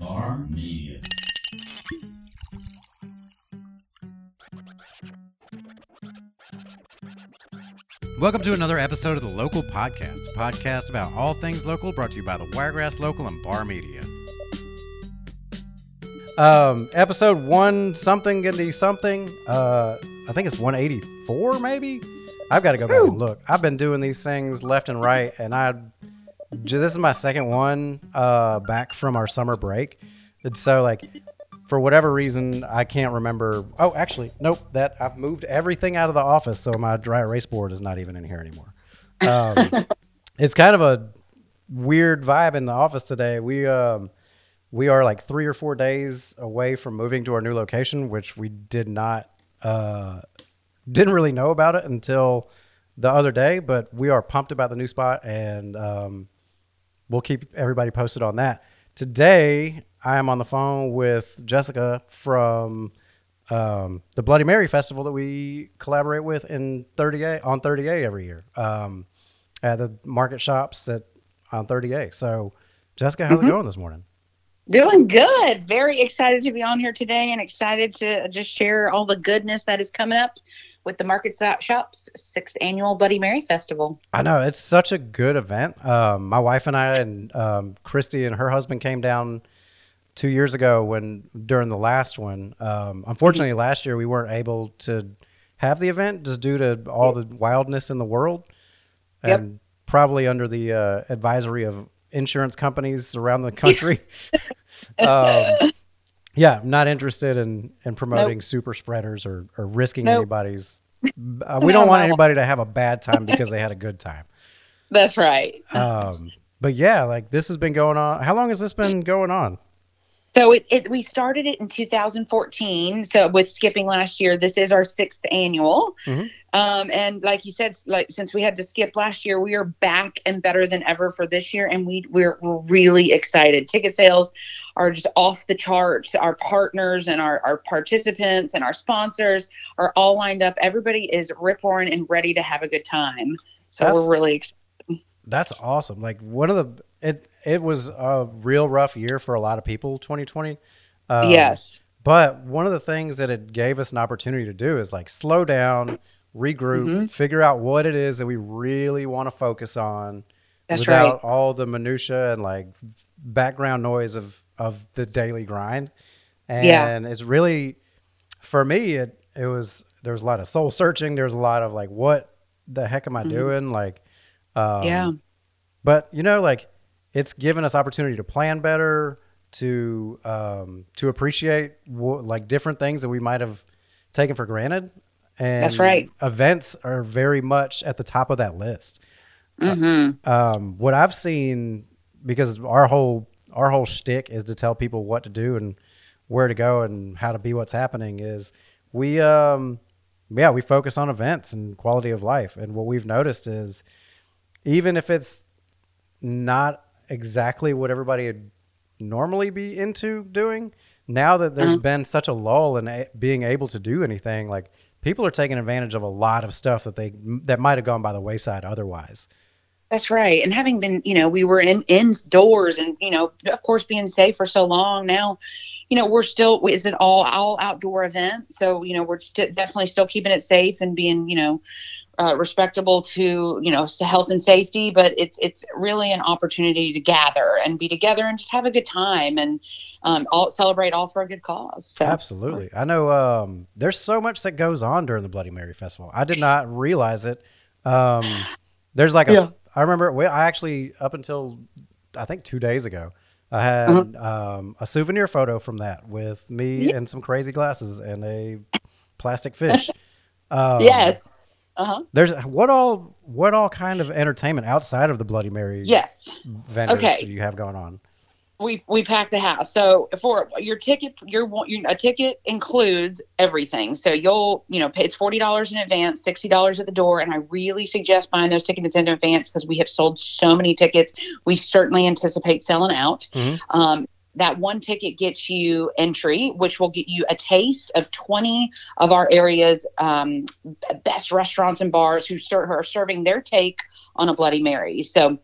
Bar Media. Welcome to another episode of the Local Podcast, a podcast about all things local brought to you by the Wiregrass Local and Bar Media. Um, episode one something getting something. Uh, I think it's 184 maybe. I've got to go back and look. I've been doing these things left and right, and I j- this is my second one uh back from our summer break. And so like for whatever reason I can't remember. Oh, actually, nope. That I've moved everything out of the office, so my dry erase board is not even in here anymore. Um, it's kind of a weird vibe in the office today. We um we are like three or four days away from moving to our new location, which we did not uh didn't really know about it until the other day, but we are pumped about the new spot and um, we'll keep everybody posted on that. Today, I am on the phone with Jessica from um, the Bloody Mary Festival that we collaborate with in 30A on 30A every year um, at the market shops at on 30A. So, Jessica, how's it going this morning? Doing good. Very excited to be on here today and excited to just share all the goodness that is coming up with the Market Shop's sixth annual Bloody Mary Festival. I know it's such a good event. Um, my wife and I and um, Christy and her husband came down two years ago when during the last one. Um, unfortunately, last year we weren't able to have the event just due to all the wildness in the world, Yep. and probably under the uh, advisory of insurance companies around the country. um, yeah, I'm not interested in in promoting super spreaders or or risking Nope. anybody's. Uh, we don't want anybody to have a bad time because they had a good time. That's right. Um, but yeah, like this has been going on. How long has this been going on? So it, it we started it in 2014. So with skipping last year, this is our sixth annual. Mhm. Um, and like you said, like since we had to skip last year, we are back and better than ever for this year, and we we're, we're really excited. Ticket sales are just off the charts. Our partners and our our participants and our sponsors are all lined up. Everybody is rip roaring and ready to have a good time. So That's- we're really excited. That's awesome. Like one of the it it was a real rough year for a lot of people. 2020. Um, yes. But one of the things that it gave us an opportunity to do is like slow down, regroup, Mhm. figure out what it is that we really want to focus on That's without right. all the minutia and like background noise of of the daily grind. And Yeah. it's really for me it it was there was a lot of soul searching, there was a lot of like what the heck am I Mhm. doing? Like um, yeah. but you know like it's given us opportunity to plan better to um to appreciate wh- like different things that we might have taken for granted. And That's right. events are very much at the top of that list. Hmm um what i've seen because our whole our whole shtick is to tell people what to do and where to go and how to be what's happening is we um yeah we focus on events and quality of life. And what we've noticed is even if it's not exactly what everybody would normally be into doing now that there's Mhm. been such a lull in a- being able to do anything like people are taking advantage of a lot of stuff that they that might have gone by the wayside otherwise That's right. And having been, you know, we were in indoors and, you know, of course being safe for so long now, you know, we're still it's an all all outdoor event. So, you know, we're st- definitely still keeping it safe and being, you know, uh, respectable to, you know, s- health and safety, but it's it's really an opportunity to gather and be together and just have a good time and um, all celebrate all for a good cause. So Absolutely. I know um, there's so much that goes on during the Bloody Mary Festival. I did not realize it. Um, there's like a, Yeah. I remember, we, I actually, up until I think two days ago, I had um, a souvenir photo from that with me Yeah. and some crazy glasses and a plastic fish. Um, yes. Uh-huh. There's what all what all kind of entertainment outside of the Bloody Mary Yes. vendors Okay. do you have going on? we we pack the house. So for your ticket, your a ticket includes everything. So you'll you know pay it's forty dollars in advance, sixty dollars at the door, and I really suggest buying those tickets in advance because we have sold so many tickets. We certainly anticipate selling out. Mhm. Um, that one ticket gets you entry, which will get you a taste of 20 of our area's um, best restaurants and bars who, ser- who are serving their take on a Bloody Mary. So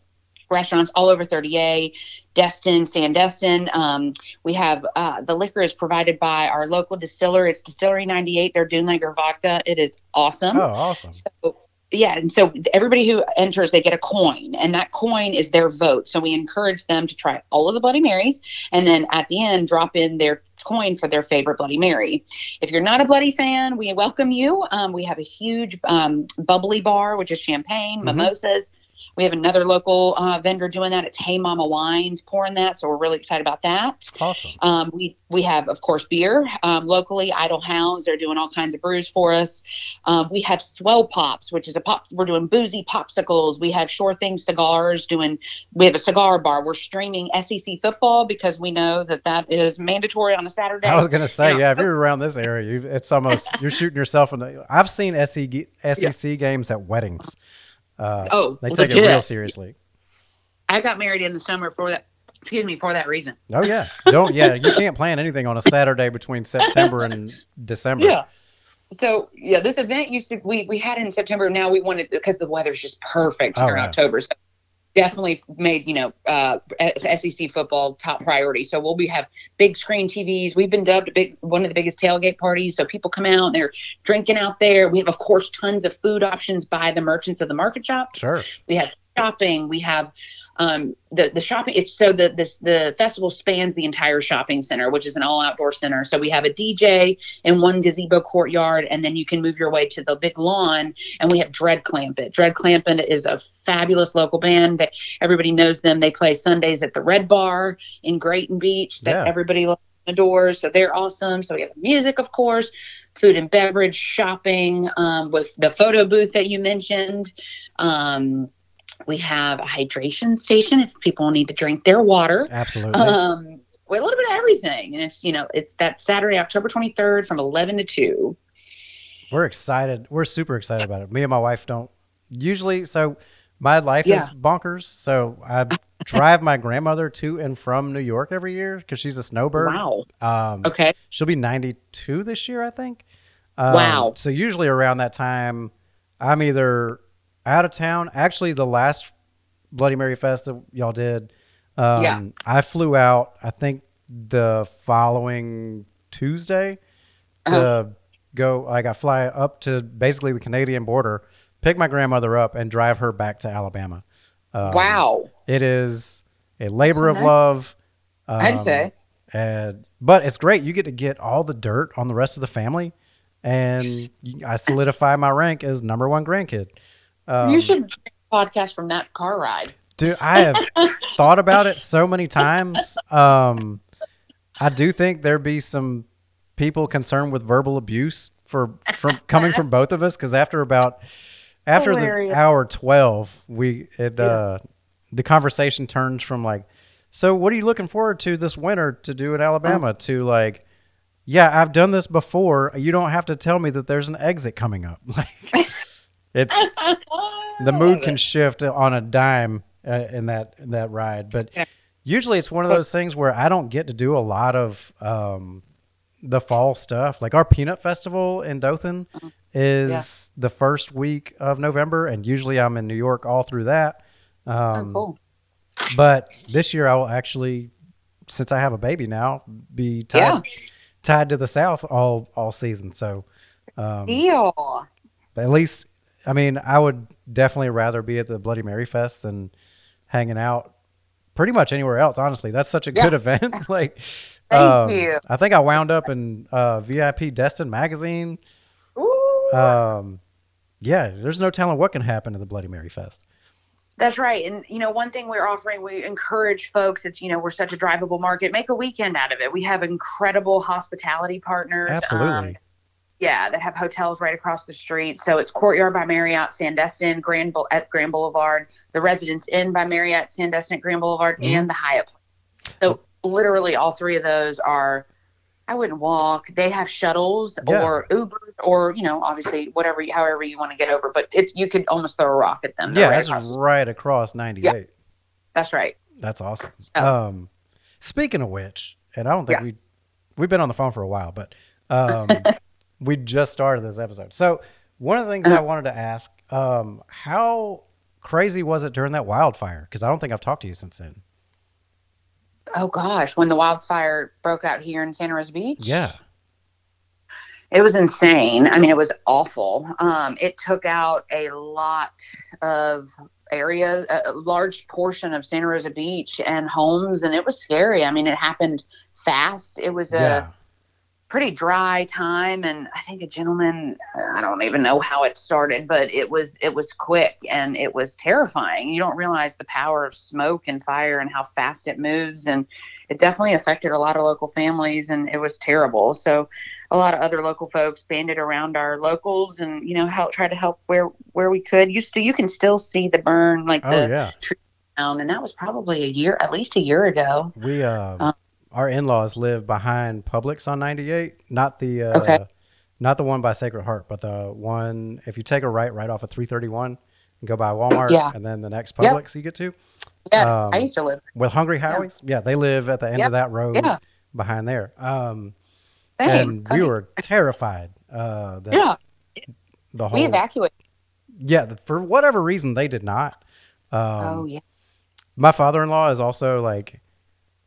restaurants all over 30A, Destin, Sandestin. Um, we have uh, the liquor is provided by our local distiller. It's Distillery 98. Their Dunlager vodka. It is awesome. Oh, awesome. So, yeah, and so everybody who enters, they get a coin, and that coin is their vote. So we encourage them to try all of the Bloody Marys, and then at the end, drop in their coin for their favorite Bloody Mary. If you're not a Bloody fan, we welcome you. Um, we have a huge um, bubbly bar, which is champagne, Mhm. mimosas. We have another local uh, vendor doing that. It's Hey Mama Wines pouring that, so we're really excited about that. Awesome. Um, we we have, of course, beer um, locally. Idyll Hounds, they're doing all kinds of brews for us. Um, we have Swell Pops, which is a pop. We're doing boozy popsicles. We have Sure Thing cigars. Doing we have a cigar bar. We're streaming SEC football because we know that that is mandatory on a Saturday. I was gonna say, Yeah. yeah, if you're around this area, you, it's almost you're shooting yourself in the. I've seen SEC, SEC games at weddings. Uh, oh, they take legit. it real seriously. I got married in the summer for that. Excuse me for that reason. Oh yeah, don't yeah. You can't plan anything on a Saturday between September and December. Yeah. So yeah, this event used to we we had it in September. Now we wanted because the weather's just perfect Oh, for yeah. October. So definitely made you know uh, SEC football top priority. So we'll be have big screen TVs. We've been dubbed a big one of the biggest tailgate parties. So people come out and they're drinking out there. We have of course tons of food options by the merchants of the market shops. Sure. We have shopping. We have um, the the shopping. It's so the this the festival spans the entire shopping center, which is an all outdoor center. So we have a DJ in one gazebo courtyard, and then you can move your way to the big lawn. And we have Dread Clampitt. Dread Clampitt is a fabulous local band that everybody knows them. They play Sundays at the Red Bar in Grayton Beach. That Yeah. everybody loves adores. So they're awesome. So we have music, of course, food and beverage, shopping, um, with the photo booth that you mentioned. Um, we have a hydration station if people need to drink their water. Absolutely. Um, a little bit of everything, and it's you know it's that Saturday, October twenty third, from eleven to two. We're excited. We're super excited about it. Me and my wife don't usually. So my life Yeah. is bonkers. So I drive my grandmother to and from New York every year because she's a snowbird. Wow. Um, Okay. She'll be 92 this year, I think. Um, Wow. So usually around that time, I'm either out of town. Actually, the last Bloody Mary Fest that y'all did, um, Yeah. I flew out. I think the following Tuesday to Uh-huh. go. Like I fly up to basically the Canadian border, pick my grandmother up, and drive her back to Alabama. Um, wow. It is a labor So of nice. love. I'd um, say. and but it's great. You get to get all the dirt on the rest of the family, and I solidify my rank as number one grandkid. Um, you should podcast from that car ride. Dude, I have thought about it so many times. Um, I do think there'd be some people concerned with verbal abuse for from coming from both of us because after about after Hilarious. the hour twelve, we it Yeah. uh, the conversation turns from like, so what are you looking forward to this winter to do in Alabama to like. Yeah, I've done this before. You don't have to tell me that there's an exit coming up. Like, it's the mood can shift on a dime uh, in that in that ride but Yeah. usually it's one of those things where i don't get to do a lot of um, the fall stuff like our peanut festival in dothan is Yeah. the first week of november and usually i'm in new york all through that Oh, um, cool. but this year i will actually since i have a baby now be tied Yeah. tied to the south all all season so um, Deal. but at least, I mean, I would definitely rather be at the Bloody Mary Fest than hanging out pretty much anywhere else. Honestly, that's such a Yeah. good event. like, Thank um, you. I think I wound up in uh, VIP Destin magazine. Ooh. Um, yeah, there's no telling what can happen at the Bloody Mary Fest. That's right. And, you know, one thing we're offering, we encourage folks, it's, you know, we're such a drivable market, make a weekend out of it. We have incredible hospitality partners. Absolutely. um, yeah, that have hotels right across the street. So it's Courtyard by Marriott, Sandestin, Grand at Grand Boulevard, the Residence Inn by Marriott, Sandestin at Grand Boulevard, Mhm. and the Hyatt. So literally all three of those are. I wouldn't walk. They have shuttles Yeah. or Uber or you know obviously whatever however you want to get over. But it's you could almost throw a rock at them. Yeah, right that's across right across 98. that's right. That's awesome. So- Um, speaking of which, and I don't think Yeah. we we've been on the phone for a while, but um, we just started this episode. So one of the things I Uh-huh. wanted to ask, um, how crazy was it during that wildfire? Because I don't think I've talked to you since then. Oh gosh, when the wildfire broke out here in Santa Rosa Beach. Yeah. It was insane. I mean, it was awful. Um, it took out a lot of area, a large portion of Santa Rosa Beach and homes, and it was scary. I mean, it happened fast. It was a yeah. Pretty dry time, and I think a gentleman. I don't even know how it started, but it was it was quick and it was terrifying. You don't realize the power of smoke and fire and how fast it moves, and it definitely affected a lot of local families, and it was terrible. So, a lot of other local folks banded around our locals, and you know, help try to help where where we could. You still you can still see the burn, like Oh the yeah. down, and that was probably a year, at least a year ago. We uh, Um, our in-laws live behind Publix on 98, not the uh, Okay. not the one by Sacred Heart, but the one if you take a right right off of 331 and go by Walmart, Yeah. and then the next Yep. Publix you get to Yes, Um, I used to live. with Hungry Howie's. Yeah, they live at the end Yep. of that road Yeah. behind there. Um, and we were terrified uh, that yeah, the whole we evacuated. yeah for whatever reason they did not. Um, oh yeah, my father-in-law is also like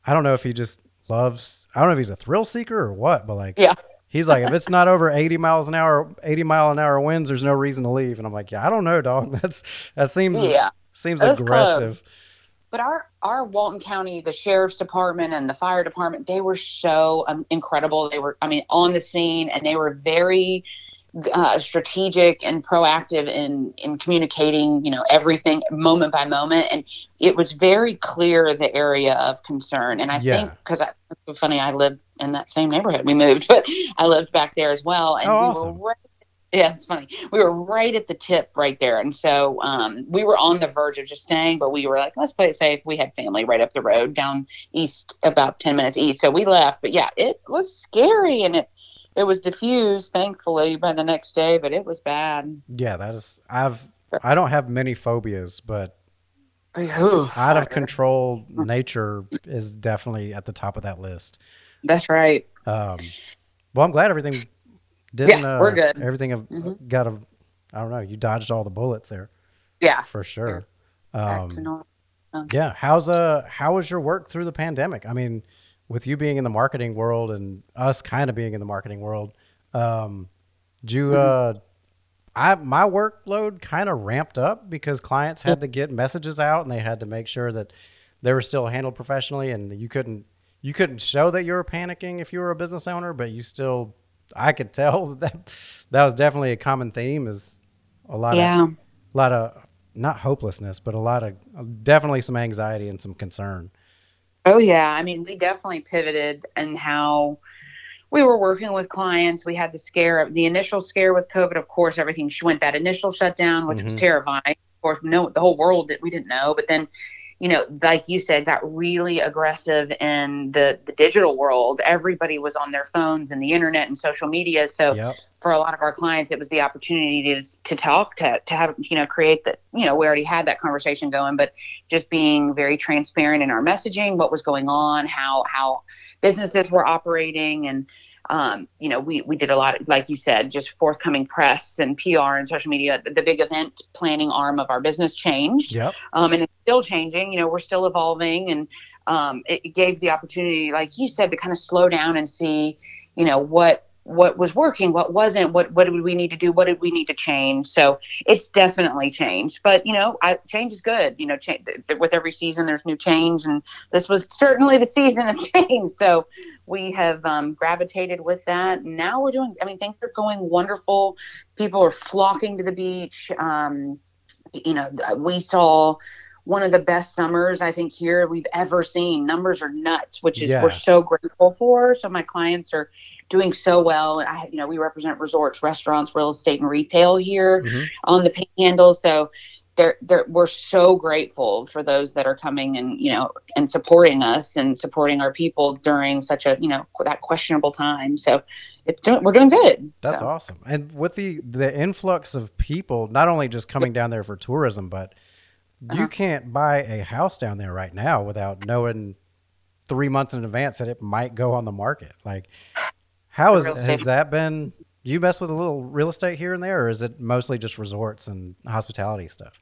i don't know if he just loves i don't know if he's a thrill seeker or what but like Yeah. he's like if it's not over 80 miles an hour 80 mile an hour winds there's no reason to leave and i'm like yeah i don't know dog that's that seems yeah. seems That's aggressive But our our Walton County, the sheriff's department and the fire department, they were so um, incredible. They were, I mean, on the scene, and they were very uh, strategic and proactive in in communicating. You know, everything moment by moment, and it was very clear the area of concern. And I Yeah. think because it's so funny, I lived in that same neighborhood. We moved, but I lived back there as well, and Oh, we awesome. were right yeah, it's funny. We were right at the tip right there. And so um, we were on the verge of just staying, but we were like, let's play it safe. We had family right up the road down east, about 10 minutes east. So we left. But yeah, it was scary and it, it was diffused, thankfully, by the next day, but it was bad. yeah that is i've i don't have many phobias but Ooh, out of control nature is definitely at the top of that list That's right. um well i'm glad everything didn't Yeah, uh, we're good. everything Mhm. got a i don't know you dodged all the bullets there Yeah. for sure um. Yeah. How's uh how was your work through the pandemic? I mean, with you being in the marketing world and us kind of being in the marketing world, um, did you uh I my workload kind of ramped up because clients had to get messages out and they had to make sure that they were still handled professionally and you couldn't you couldn't show that you were panicking if you were a business owner, but you still I could tell that that was definitely a common theme is a lot of Yeah. a lot of not hopelessness, but a lot of definitely some anxiety and some concern. Oh yeah, I mean, we definitely pivoted and how we were working with clients. We had the scare, the initial scare with COVID. Of course, everything went that initial shutdown, which was Mhm. terrifying. Of course, no, the whole world that we didn't know. But then, you know, like you said, got really aggressive in the the digital world. Everybody was on their phones and the internet and social media. So Yep. for a lot of our clients, it was the opportunity to to talk to to have you know create that you know we already had that conversation going, but just being very transparent in our messaging, what was going on, how how businesses were operating, and um, you know we we did a lot, like you said, just forthcoming press and PR and social media. The, the big event planning arm of our business changed, Yep. um, and it's still changing. You know, we're still evolving, and um, it, it gave the opportunity, like you said, to kind of slow down and see, you know, what what was working, what wasn't, what what did we need to do, what did we need to change. So it's definitely changed, but you know, I, change is good. You know, cha- th- th- with every season, there's new change, and this was certainly the season of change. So we have um, gravitated with that. Now we're doing. I mean, things are going wonderful. People are flocking to the beach. Um, you know, we saw one of the best summers I think here we've ever seen. Numbers are nuts, which is Yeah. we're so grateful for. So my clients are doing so well. I, you know, we represent resorts, restaurants, real estate, and retail here Mhm. on the Panhandle. So they're, they're, we're so grateful for those that are coming and you know and supporting us and supporting our people during such a you know that questionable time. So it's doing, we're doing good. That's so. awesome. And with the the influx of people, not only just coming down there for tourism, but you Uh-huh. can't buy a house down there right now without knowing three months in advance that it might go on the market. Like, how is has that been? You mess with a little real estate here and there, or is it mostly just resorts and hospitality stuff?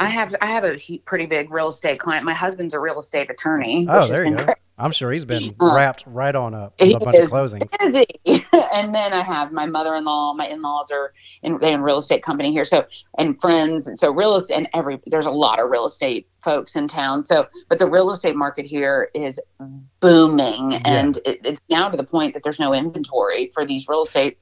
I have I have a pretty big real estate client. My husband's a real estate attorney. Oh, which has there you been go. I'm sure he's been Uh, wrapped right on up He with a bunch of closings. busy. and then I have my mother-in-law, my in-laws are in, they in real estate company here. So, and friends. And so real estate and every, there's a lot of real estate folks in town. So, but the real estate market here is booming. And it, it's now to the point that there's no inventory for these real estate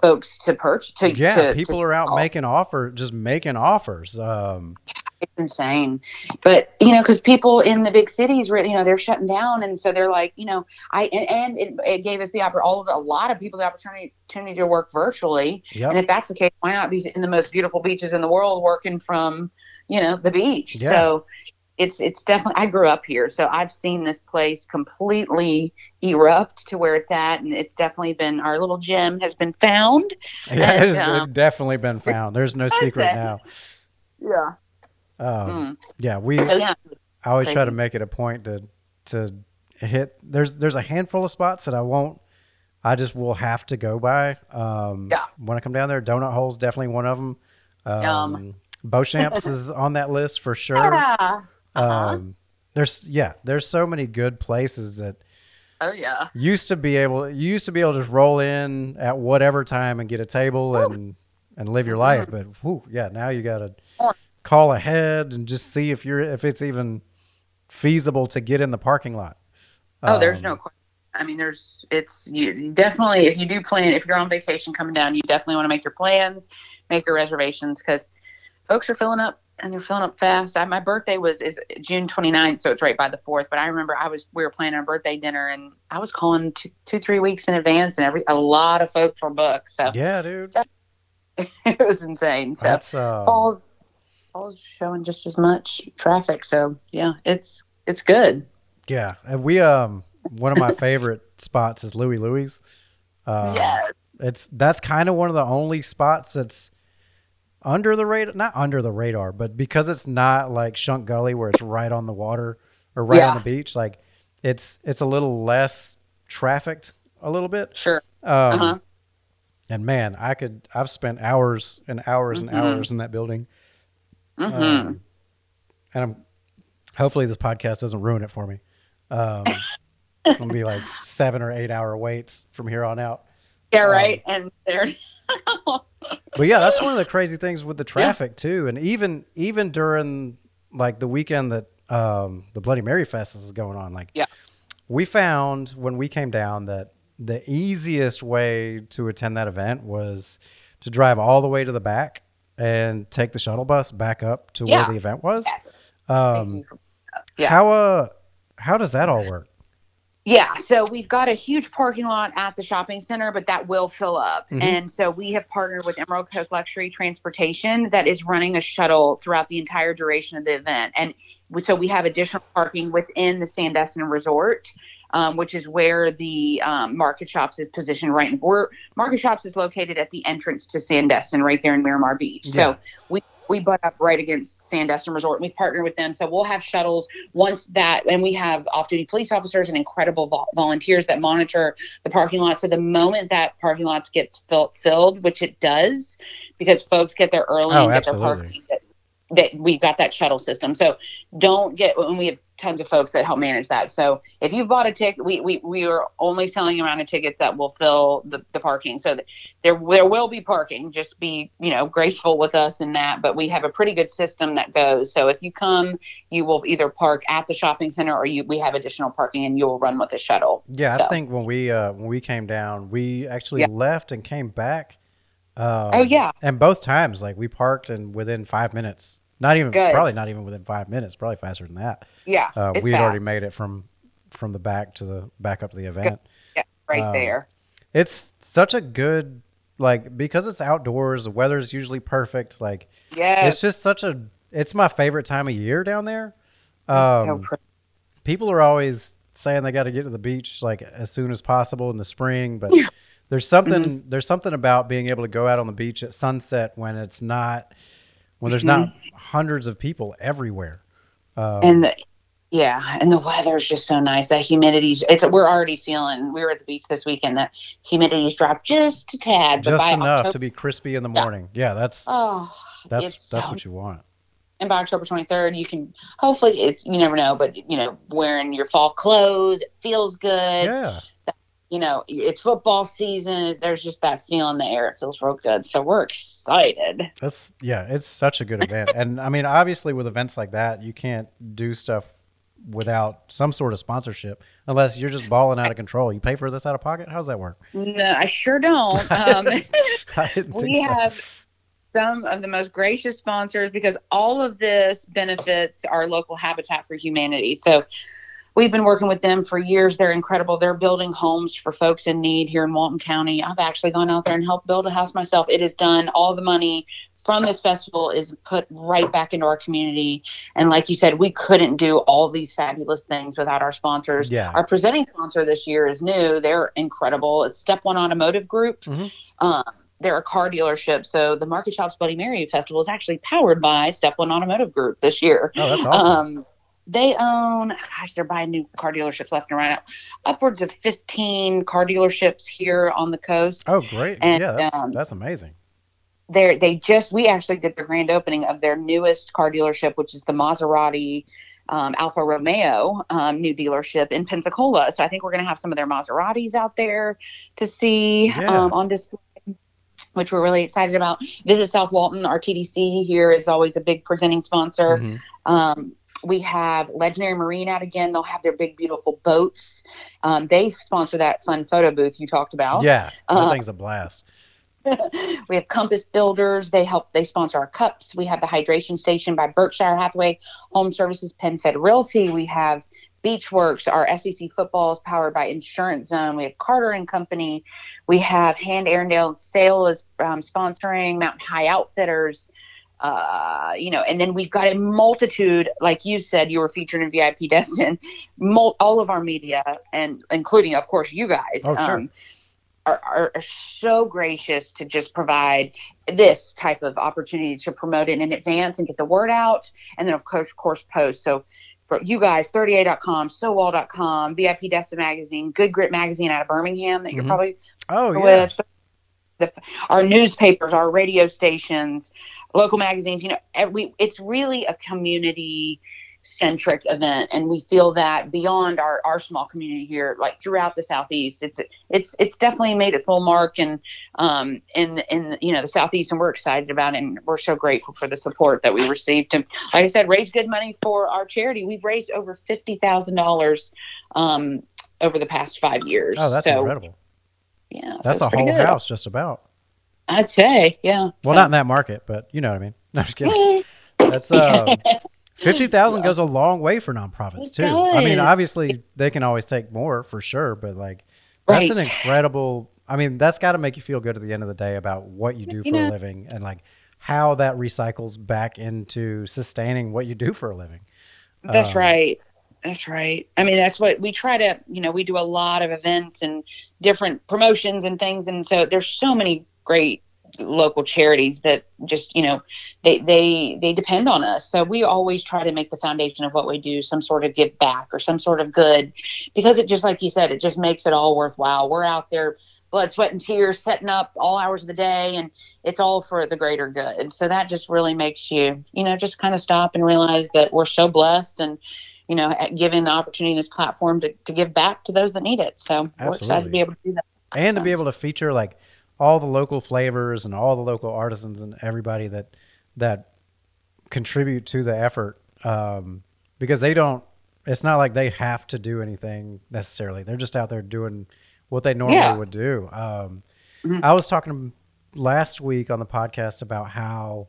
folks to purchase. To, Yeah, to- people to are out making offer, just making offers. Um, It's insane. But, you know, because people in the big cities, re- you know, they're shutting down. And so they're like, you know, I, and, and it, it gave us the oppor- all of a lot of people the opportunity, opportunity to work virtually. yep. And if that's the case, why not be in the most beautiful beaches in the world working from, you know, the beach? Yeah. So it's it's definitely I grew up here, so I've seen this place completely erupt to where it's at, and it's definitely been our little gem has been found. yeah, and, it's um, definitely been found. There's no secret now. Yeah. Um, Mm. Yeah, we. So yeah, I always try to make it a point to to hit. There's there's a handful of spots that I won't. I just will have to go by. Um, Yeah. When I come down there, Donut Hole's definitely one of them. Um. Beauchamps is on that list for sure. yeah. Uh-huh. Um, there's yeah, there's so many good places that oh yeah. used to be able you used to be able to just roll in at whatever time and get a table Woo. and and live your life but whew, yeah now you gotta Or- call ahead and just see if you're if it's even feasible to get in the parking lot Oh, there's Um, no question. I mean, there's it's you definitely if you do plan if you're on vacation coming down, you definitely want to make your plans, make your reservations because folks are filling up and they're filling up fast. I, my birthday was is June 29th, so it's right by the fourth. But I remember I was we were planning a birthday dinner and I was calling two, two three weeks in advance, and every a lot of folks were booked. So yeah dude it was insane. So that's uh Paul's Paul's showing just as much traffic. So yeah, it's it's good. yeah and we um one of my favorite spots is louis louis uh, yes. It's that's kind of one of the only spots that's under the radar, not under the radar, but because it's not like Shunk Gully where it's right on the water or right on the beach, like it's it's a little less trafficked a little bit. Sure. Um, Uh-huh. And man, I could I've spent hours and hours and Mhm. hours in that building. Hmm Um, and I'm hopefully this podcast doesn't ruin it for me. Um, it's gonna be like seven or eight hour waits from here on out. Yeah, Um, right. and there. But yeah, that's one of the crazy things with the traffic too, and even even during like the weekend that um, the Bloody Mary Fest is going on, like Yeah. we found when we came down that the easiest way to attend that event was to drive all the way to the back and take the shuttle bus back up to Yeah. where the event was. Yes. Thank Um, you. Yeah. How uh how does that all work? Yeah, so we've got a huge parking lot at the shopping center, but that will fill up. Mhm. And so we have partnered with Emerald Coast Luxury Transportation that is running a shuttle throughout the entire duration of the event. And so we have additional parking within the Sandestin Resort, um, which is where the um, Market Shops is positioned right. in- We're, Market Shops is located at the entrance to Sandestin right there in Miramar Beach. Yeah. So we we butt up right against Sandestin Resort. And we've partnered with them, so we'll have shuttles once that, and we have off-duty police officers and incredible vol- volunteers that monitor the parking lot. So the moment that parking lot gets fill- filled, which it does, because folks get there early Oh, and get their absolutely. parking, that, that we've got that shuttle system. So don't get, when we have tons of folks that help manage that. So if you've bought a ticket, we, we, we are only selling amount of tickets that will fill the, the parking. So there there will be parking. Just be you know graceful with us in that. But we have a pretty good system that goes. So if you come, you will either park at the shopping center or you we have additional parking and you will run with a shuttle. Yeah, I think when we uh, when we came down, we actually Yeah. left and came back. Um, Oh, yeah. and both times, like we parked and within five minutes, not even Good. probably not even within five minutes, probably faster than that. Yeah, Uh, we had already made it from from the back to the back up to the event. yeah, right um, there. It's such a good like because it's outdoors, the weather's usually perfect. Like Yes, it's just such a it's my favorite time of year down there. Um, so pretty. people are always saying they got to get to the beach like as soon as possible in the spring, but there's something Mm-hmm. there's something about being able to go out on the beach at sunset when it's not when there's not hundreds of people everywhere. Um, Mm-hmm. and the, yeah, and the weather's just so nice. That humidity's it's we're already feeling. We were at the beach this weekend. That humidity's dropped just a tad, but just enough October, to be crispy in the morning. Yeah, that's oh, that's that's so what you want. and by October 23rd, you can hopefully it's you never know, but you know wearing your fall clothes, it feels good. Yeah. You know, it's football season. There's just that feel in the air. It feels real good. So we're excited. That's yeah, it's such a good event. and I mean, obviously with events like that, you can't do stuff without some sort of sponsorship unless you're just balling out of control. You pay for this out of pocket? How does that work? No, I sure don't. Um, I didn't think we so. have some of the most gracious sponsors because all of this benefits our local Habitat for Humanity. So we've been working with them for years. They're incredible. They're building homes for folks in need here in Walton County. I've actually gone out there and helped build a house myself. It is done. All the money from this festival is put right back into our community. And like you said, we couldn't do all these fabulous things without our sponsors. Yeah. Our presenting sponsor this year is new. They're incredible. It's Step One Automotive Group. Mhm. Um, they're a car dealership. So the Market Shops Bloody Mary Festival is actually powered by Step One Automotive Group this year. Oh, that's awesome. Um, they own, gosh, they're buying new car dealerships left and right now. Upwards of 15 car dealerships here on the coast. oh, great. and, yeah, that's, um, that's amazing. They're, they just, we actually did the grand opening of their newest car dealership, which is the Maserati um, Alfa Romeo um, new dealership in Pensacola. So I think we're going to have some of their Maseratis out there to see Yeah. um, on display. Which we're really excited about. Visit South Walton. Our TDC here is always a big presenting sponsor. Mhm. Um, we have Legendary Marine out again. They'll have their big, beautiful boats. Um, they sponsor that fun photo booth you talked about. Yeah, that Uh, thing's a blast. we have Compass Builders. They help. They sponsor our cups. We have the hydration station by Berkshire Hathaway Home Services, PenFed Realty. We have Beachworks. Our SEC football is powered by Insurance Zone. We have Carter and Company. We have Hand Arendall Sale is um, sponsoring Mountain High Outfitters. Uh, you know, and then we've got a multitude, like you said, you were featured in VIP Destin, mul- all of our media, and including, of course, you guys. Oh, sure. um, are, are, are so gracious to just provide this type of opportunity to promote it in advance and get the word out. And then, of course, course post. So for you guys, 30A.com, SoWall.com, VIP Destin Magazine, Good Grit Magazine out of Birmingham that you're Mhm. probably Oh, yeah. with. The, our newspapers, our radio stations, local magazines, you know, every, it's really a community centric event and we feel that beyond our, our small community here like throughout the southeast it's it's it's definitely made its full mark and um in in you know the southeast and we're excited about it and we're so grateful for the support that we received to like i said raise good money for our charity we've raised over fifty thousand dollars um over the past five years Oh, that's so incredible. yeah so That's it's a whole good. house, just about. I'd say yeah Well, So- not in that market, but you know what I mean. No, I'm just kidding. That's um, fifty thousand goes a long way for nonprofits It too. I mean, obviously they can always take more for sure, but like that's an incredible. I mean, that's got to make you feel good at the end of the day about what you do You for a living and like how that recycles back into sustaining what you do for a living. That's Um, right. That's right. I mean, that's what we try to, you know, we do a lot of events and different promotions and things. And so there's so many great local charities that just, you know, they, they, they depend on us. So we always try to make the foundation of what we do some sort of give back or some sort of good because it just, like you said, it just makes it all worthwhile. We're out there blood, sweat and tears setting up all hours of the day and it's all for the greater good. So that just really makes you, you know, just kind of stop and realize that we're so blessed and, you know, given the opportunity, this platform to, to give back to those that need it. So we're excited to Absolutely. be able to do that. and to be able to feature like all the local flavors and all the local artisans and everybody that that contribute to the effort um, because they don't it's not like they have to do anything necessarily they're just out there doing what they normally Yeah. would do um, Mhm. i was talking last week on the podcast about how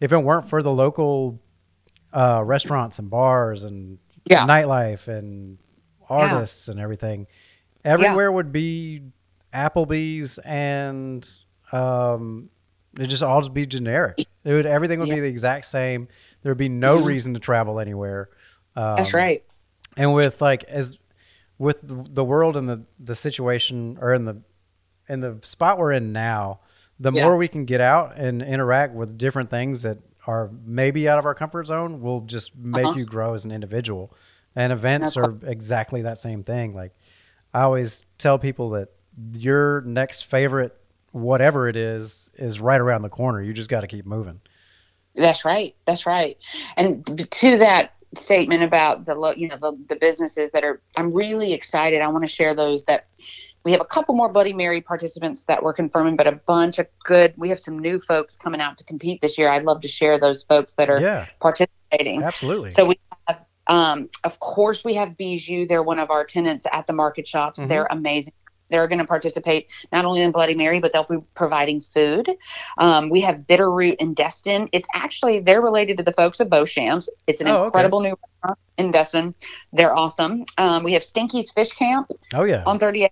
if it weren't for the local uh, restaurants and bars and Yeah. nightlife and artists and everything everywhere would be Applebee's and um, it just all just be generic. It would everything would be the exact same. There would be no Mhm. reason to travel anywhere. Um, That's right. And with like as with the, world and the the situation or in the in the spot we're in now, the Yeah. more we can get out and interact with different things that are maybe out of our comfort zone will just make Uh-huh. you grow as an individual. And events No are exactly that same thing. Like I always tell people that your next favorite whatever it is is right around the corner. You just got to keep moving. That's right. That's right. And to that statement about the you know the, the businesses that are I'm really excited. I want to share those that we have a couple more Bloody Mary participants that we're confirming, but a bunch of good. We have some new folks coming out to compete this year. I'd love to share those folks that are Yeah, participating. absolutely. So we have, um, of course, we have Bijoux. They're one of our tenants at the market shops. Mhm. They're amazing. They're going to participate not only in Bloody Mary, but they'll be providing food. Um, we have Bitterroot in Destin. It's actually they're related to the folks of Beauchamps. It's an Oh, okay. incredible new restaurant in Destin. They're awesome. Um, we have Stinky's Fish Camp oh yeah. on 30A.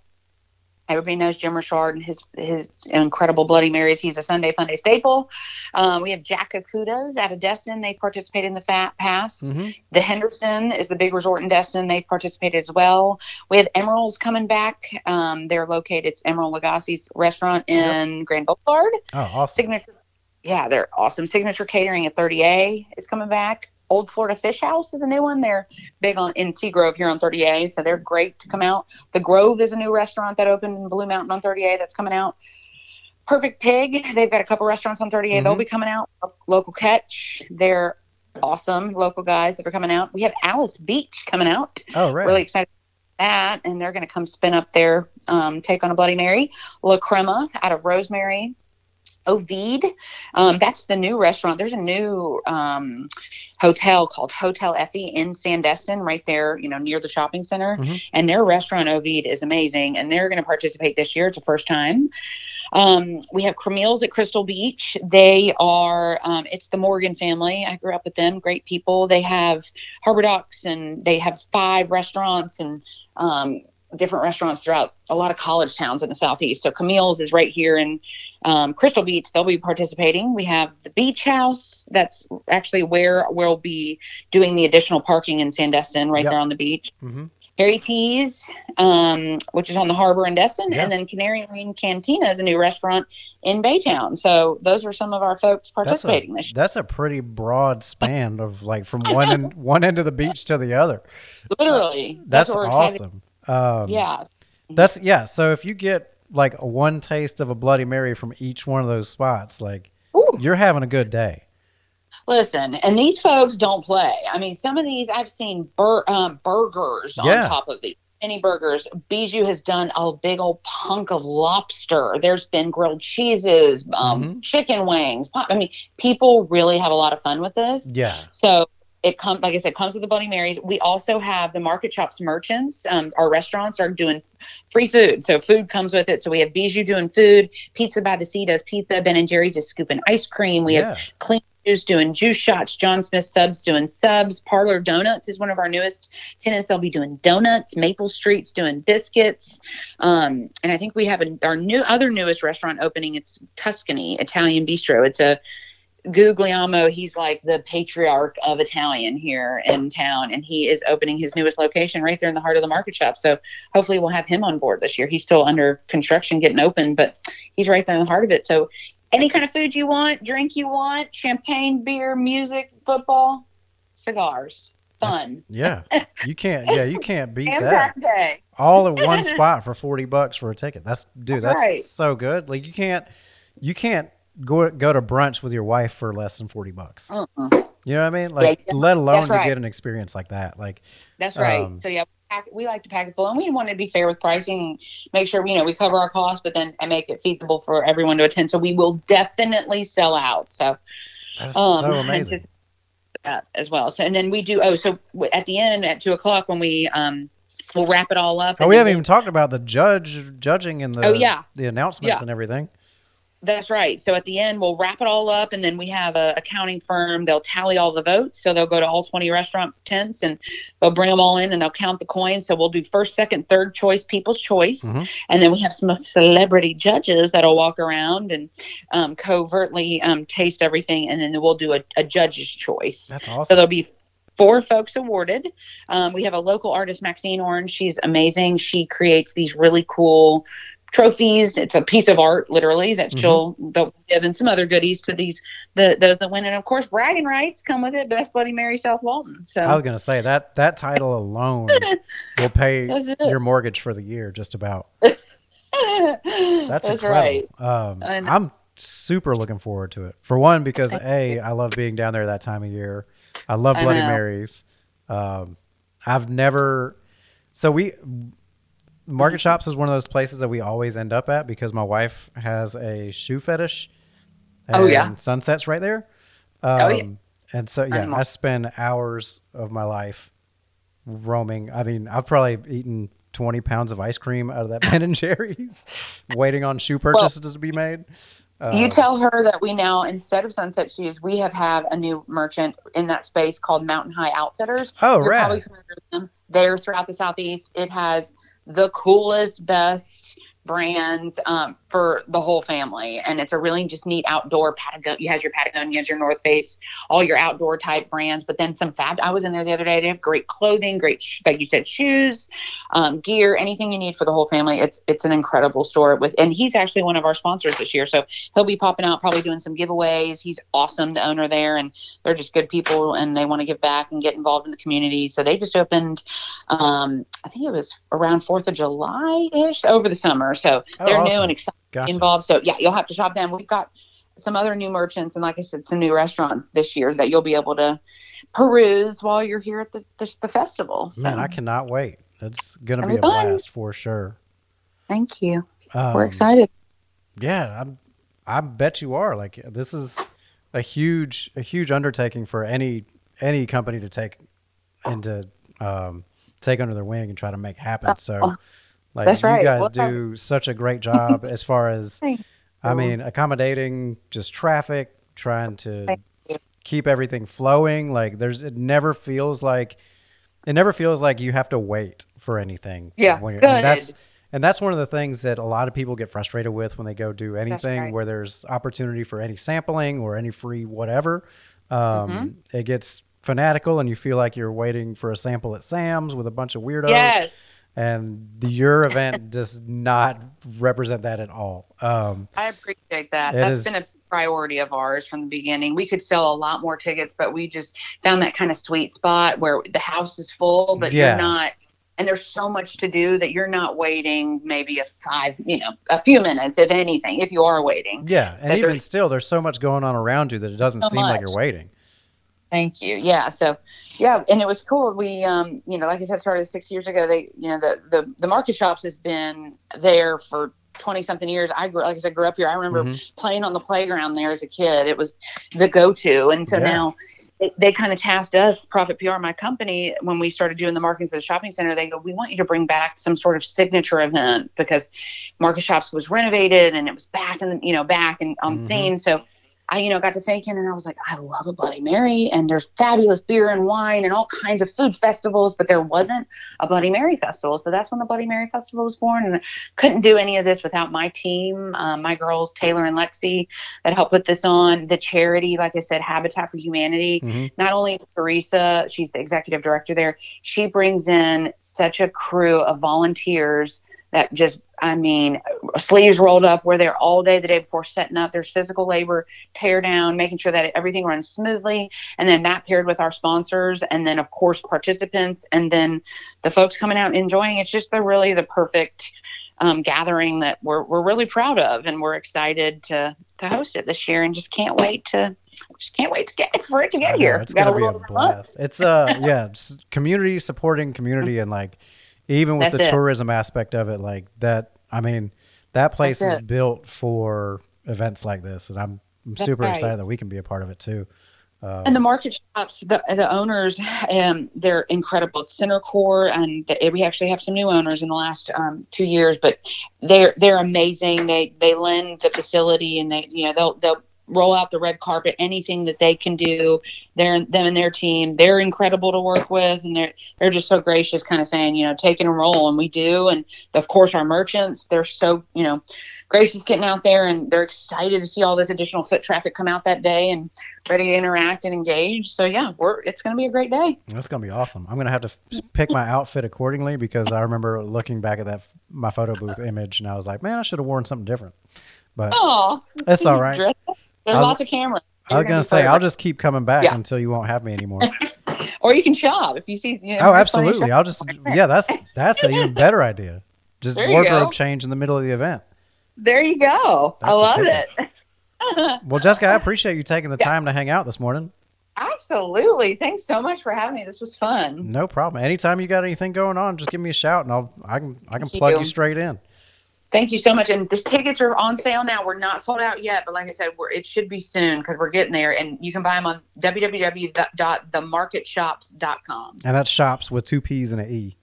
Everybody knows Jim Richard and his his incredible Bloody Marys. He's a Sunday Funday staple. Um, we have Jackacuda's out of Destin. They participate in the Fat Pass. hmm The Henderson is the big resort in Destin. They've participated as well. We have Emeril's coming back. Um, they're located. It's Emeril Lagasse's restaurant in Grand Boulevard. Oh, awesome. Signature. Yeah, they're awesome. Signature Catering at 30A is coming back. Old Florida Fish House is a new one. They're big on in Seagrove here on 30A, so they're great to come out. The Grove is a new restaurant that opened in Blue Mountain on 30A that's coming out. Perfect Pig, they've got a couple restaurants on 30A. They'll Mhm. be coming out. Local Catch, they're awesome local guys that are coming out. We have Alice Beach coming out Oh, right. really excited about that and they're going to come spin up their um, take on a bloody mary la crema out of rosemary Ovide, um, that's the new restaurant. There's a new um, hotel called Hotel Effie in Sandestin, right there, you know, near the shopping center. Mhm. And their restaurant Ovide is amazing, and they're going to participate this year. It's the first time. Um, we have Camille's at Crystal Beach. They are, um, it's the Morgan family. I grew up with them. Great people. They have Harbor Docks, and they have five restaurants and um, different restaurants throughout a lot of college towns in the southeast. So Camille's is right here in um, Crystal Beach. They'll be participating. We have the Beach House. That's actually where we'll be doing the additional parking in Sandestin, right Yep. there on the beach. hmm Harry T's, um, which is on the harbor in Destin, Yeah. and then Canary Lane Cantina is a new restaurant in Baytown. So those are some of our folks That's a, participating this year. that's a pretty broad span of like from one end one end of the beach to the other. Literally, That's, what we're excited- awesome. Um, Yeah, That's yeah. So if you get like a one taste of a Bloody Mary from each one of those spots, like Ooh. you're having a good day. Listen, and these folks don't play. I mean, some of these I've seen bur- um, burgers Yeah. on top of these. Any burgers. Bijoux has done a big old punk of lobster. There's been grilled cheeses, um, Mhm. chicken wings. I mean, people really have a lot of fun with this. Yeah. So it comes, like I said, comes with the Bloody Marys. We also have the Market Shops merchants. Um, our restaurants are doing free food, so food comes with it. So we have Bijoux doing food. Pizza by the Sea does pizza. Ben and Jerry's is scooping ice cream. We have. Clean Juice doing juice shots. John Smith Subs doing subs. Parlor Donuts is one of our newest tenants. They'll be doing donuts. Maple Street's doing biscuits. Um, and I think we have a, our new other newest restaurant opening. It's Tuscany Italian Bistro. It's a Guglielmo, he's like the patriarch of Italian here in town, and he is opening his newest location right there in the heart of the market shop. So hopefully we'll have him on board this year. He's still under construction, getting open, but he's right there in the heart of it. So any kind of food you want, drink you want, champagne, beer, music, football, cigars, fun. Yeah. You can't. Yeah, you can't beat that. that day. All in one spot for forty bucks for a ticket. That's dude. That's That's, right. so good. Like you can't. You can't go go to brunch with your wife for less than forty bucks. Mm-mm. You know what I mean? Like, yeah, let alone that's to get an experience like that. Like, That's right. Um, so yeah, we like to pack it full, and we want to be fair with pricing, make sure you know we cover our costs, but then and make it feasible for everyone to attend. So we will definitely sell out. So that's um, so amazing. that as well. So and then we do. Oh, so at the end at two o'clock when we um we'll wrap it all up. Oh, we haven't even talked about the judge judging and the Oh, yeah. the announcements Yeah. and everything. That's right. So at the end, we'll wrap it all up, and then we have a accounting firm. They'll tally all the votes. So they'll go to all 20 restaurant tents and they'll bring them all in and they'll count the coins. So we'll do first, second, third choice, people's choice. Mhm. And then we have some celebrity judges that'll walk around and um, covertly um, taste everything. And then we'll do a, a judge's choice. That's awesome. So there'll be four folks awarded. Um, we have a local artist, Maxine Orange. She's amazing. She creates these really cool trophies. It's a piece of art, literally, that Mhm. she'll they'll give and some other goodies to these the those that win. And of course, bragging rights come with it. Best Bloody Mary South Walton. So I was gonna say that that title alone will pay your mortgage for the year, just about. that's, That's, incredible. right. Um, I. I'm super looking forward to it. For one, because a I love being down there that time of year. I love Bloody know. Marys. Um, I've never. So we market Mm-hmm. shops is one of those places that we always end up at because my wife has a shoe fetish. Oh, yeah. and Sunset's right there. Um, Oh, yeah. And so yeah, I spend hours of my life roaming. I mean, I've probably eaten twenty pounds of ice cream out of that Ben and Jerry's, waiting on shoe purchases to be made. you Uh, tell her that we now instead of Sunset Shoes, we have have a new merchant in that space called Mountain High Outfitters. Oh, You're rad. probably familiar with them. They're throughout the southeast. It has the coolest, best brands um, for the whole family, and it's a really just neat outdoor Patagonia. You has your Patagonia, your North Face, all your outdoor type brands. But then some fab. I was in there the other day. They have great clothing, great like you said, shoes, um, gear, anything you need for the whole family. It's it's an incredible store with, and he's actually one of our sponsors this year. So he'll be popping out, probably doing some giveaways. He's awesome, the owner there, and they're just good people, and they want to give back and get involved in the community. So they just opened, um, I think it was around Fourth of July ish over the summer. So Oh, they're new awesome. and excited Gotcha. involved. So yeah, you'll have to shop them. We've got some other new merchants and like I said, some new restaurants this year that you'll be able to peruse while you're here at the the, the festival. So, Man, I cannot wait. It's gonna It'll be a blast for sure. thank you. Um, We're excited. Yeah, I'm, I bet you are. Like this is a huge, a huge undertaking for any any company to take and to um, take under their wing and try to make happen. So, like That's you guys Well, do such a great job as far as I mean accommodating just traffic, trying to keep everything flowing. Like there's, it never feels like it never feels like you have to wait for anything. Yeah, when you're- and that's and that's one of the things that a lot of people get frustrated with when they go do anything right. where there's opportunity for any sampling or any free whatever. Um, Mm-hmm. It gets fanatical, and you feel like you're waiting for a sample at Sam's with a bunch of weirdos. Yes. And the, your event does not represent that at all. Um, I appreciate that. That's is- been a priority of ours from the beginning. We could sell a lot more tickets, but we just found that kind of sweet spot where the house is full, but Yeah. you're not. And there's so much to do that you're not waiting maybe a five, you know, a few minutes, if anything, if you are waiting. yeah, and even there's- still, there's so much going on around you that it doesn't So seem like you're waiting. Thank you. Yeah. So, yeah, and it was cool. We, um, you know, like I said, started six years ago. They, you know, the the the market shops has been there for twenty something years. I grew, like I said, grew up here. I remember Mhm. playing on the playground there as a kid. It was the go to, and so Yeah. now. They, they kind of tasked us, Proffitt PR, my company, when we started doing the marketing for the shopping center. They go, "We want you to bring back some sort of signature event because Market Shops was renovated and it was back in the, you know back and on Mhm. scene." So I, you know, got to thinking and I was like, I love a Bloody Mary and there's fabulous beer and wine and all kinds of food festivals, but there wasn't a Bloody Mary festival. So that's when the Bloody Mary Festival was born. And I couldn't do any of this without my team, um, my girls, Taylor and Lexi, that helped put this on. The charity, like I said, Habitat for Humanity. Mhm. Not only Teresa, she's the executive director there, she brings in such a crew of volunteers that just I mean, sleeves rolled up. We're there all day the day before setting up. There's physical labor, tear down, making sure that everything runs smoothly. And then that paired with our sponsors, and then of course participants, and then the folks coming out and enjoying. It's just the really the perfect um, gathering that we're we're really proud of, and we're excited to to host it this year, and just can't wait to just can't wait to get for it to get know, here. It's Got gonna be a a month. blast. It's uh yeah, community supporting community and like even with That's the it. tourism aspect of it, like that. I mean, that place That's is it. built for events like this, and I'm I'm super right. excited that we can be a part of it too. Um, And the market shops, the the owners, um, they're incredible. It's Center Core, and the, we actually have some new owners in the last um, two years, but they're they're amazing. They they lend the facility, and they you know they'll they'll roll out the red carpet. Anything that they can do, they're them and their team. They're incredible to work with, and they're they're just so gracious, kind of saying you know take it and roll, and we do. And of course our merchants, they're so you know gracious getting out there, and they're excited to see all this additional foot traffic come out that day, and ready to interact and engage. So yeah, we're it's going to be a great day. That's gonna be awesome. I'm gonna have to pick my outfit accordingly because I remember looking back at that my photo booth image and I was like, man, I should have worn something different. But Oh, That's all right. There's I'll- lots of cameras. I was gonna be say I'll just keep coming back Yeah. until you won't have me anymore. or you can shop if you see. You know, oh, there's plenty of absolutely. I'll just yeah, that's that's an even better idea. Just wardrobe go. change in the middle of the event. There you go. That's I love ticket. it. Well, Jessica, I appreciate you taking the Yeah. time to hang out this morning. Absolutely. Thanks so much for having me. This was fun. No problem. Anytime you got anything going on, just give me a shout and I'll I can I can Thank plug you. you straight in. Thank you so much. And the tickets are on sale now. We're not sold out yet, but like I said, we're, it should be soon because we're getting there. And you can buy them on www.themarketshops.com. And that's shops with two P's and an E.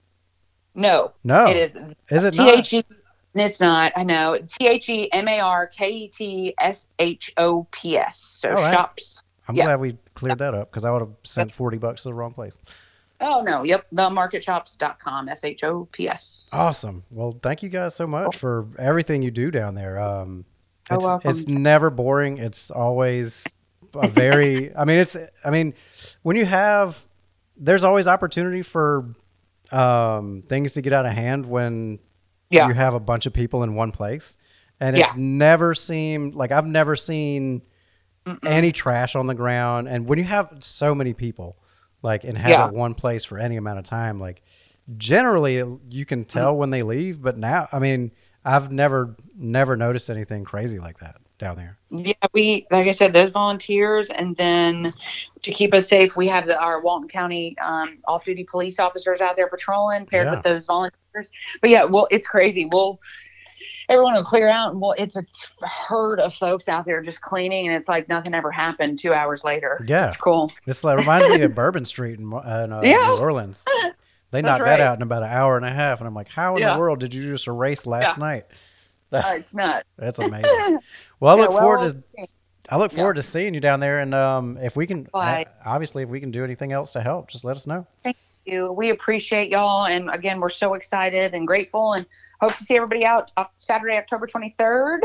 No, No. it is Is it T not? H E. It's not. I know. T H E M A R K E T S H O P S. So right. shops. I'm yeah. glad we cleared that up because I would have sent 40 bucks to the wrong place. Oh no. Yep. Themarketshops.com. S H O P S. Awesome. Well, thank you guys so much for everything you do down there. Um, it's, it's never boring. It's always a very, I mean, it's, I mean, when you have, there's always opportunity for um, things to get out of hand when Yeah. you have a bunch of people in one place. And it's never seemed like I've never seen Mm-mm. any trash on the ground. And when you have so many people, like inhabit Yeah. one place for any amount of time, like generally you can tell when they leave. But now, I mean, I've never never noticed anything crazy like that down there. Yeah, we like I said, those volunteers, and then to keep us safe, we have the, our Walton County um, off-duty police officers out there patrolling, paired Yeah. with those volunteers. But yeah, well, it's crazy. We'll everyone will clear out, and well, it's a herd of folks out there just cleaning, and it's like nothing ever happened. Two hours later, Yeah. it's cool. it's like, reminds me of Bourbon Street in, Mo- in uh, Yeah. New Orleans. They knocked right. that out in about an hour and a half, and I'm like, how in Yeah. the world did you just erase last Yeah. night? Uh, it's nuts. That's amazing. Well, I look forward to I look forward to seeing you down there, and um, if we can, Bye. obviously, if we can do anything else to help, just let us know. You. We appreciate y'all, and again, we're so excited and grateful, and hope to see everybody out uh, Saturday, October twenty third,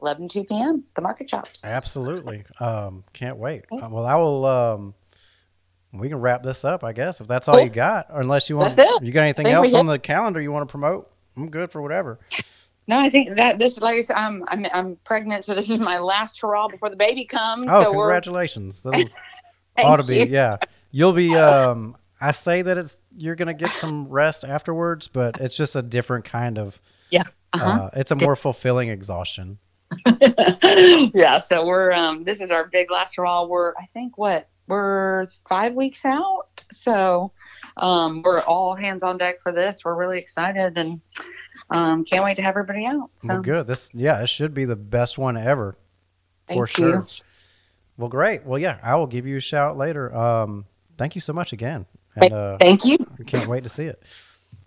eleven to two p.m. The Market Shops. Absolutely. Um, can't wait. Uh, well, I will. Um, we can wrap this up, I guess, if that's all Cool. you got, or unless you want. You got anything else on the calendar you want to promote? I'm good for whatever. No, I think that this, like I said, I'm I'm I'm pregnant, so this is my last hurrah before the baby comes. Oh, so we're congratulations! Ought to be. you. Yeah, you'll be. Um, I say that it's you're gonna get some rest afterwards, but it's just a different kind of. Uh-huh. Uh, it's a more fulfilling exhaustion. yeah, so we're um this is our big last hurrah. We're I think what we're five weeks out, so um we're all hands on deck for this. We're really excited and um can't wait to have everybody out. So Well, good. This, yeah, it should be the best one ever, for thank you. sure. Well, great. Well, yeah, I will give you a shout later. Um, thank you so much again, and uh, Thank you. I can't wait to see it.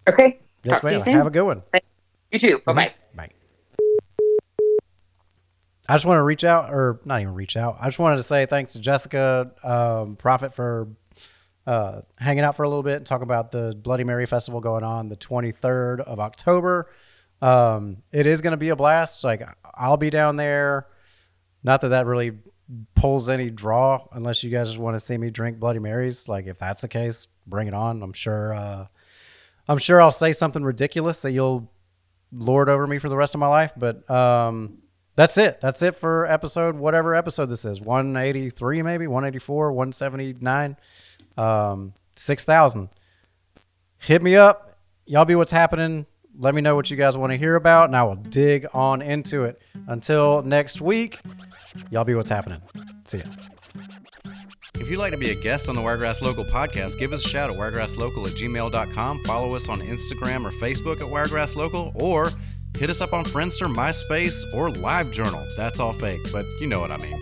Okay. Yes, Talk ma'am. Have a good one. You too. Bye bye. Bye. I just want to reach out, or not even reach out. I just wanted to say thanks to Jessica um, Proffitt for uh, hanging out for a little bit and talk about the Bloody Mary Festival going on the 23rd of October. Um, it is going to be a blast. Like I'll be down there. Not that that really pulls any draw, unless you guys just want to see me drink Bloody Marys. Like if that's the case, bring it on. I'm sure. Uh, I'm sure I'll say something ridiculous that you'll lord over me for the rest of my life. But um, that's it. That's it for episode, whatever episode this is 183, maybe 184, 179, um, 6,000. Hit me up. Y'all be what's happening. Let me know what you guys want to hear about, and I will dig on into it. Until next week, y'all be what's happening. See ya. If you'd like to be a guest on the Wiregrass Local podcast, give us a shout at wiregrasslocal at gmail.com. Follow us on Instagram or Facebook at Wiregrass Local, or hit us up on Friendster, MySpace, or LiveJournal. That's all fake, but you know what I mean.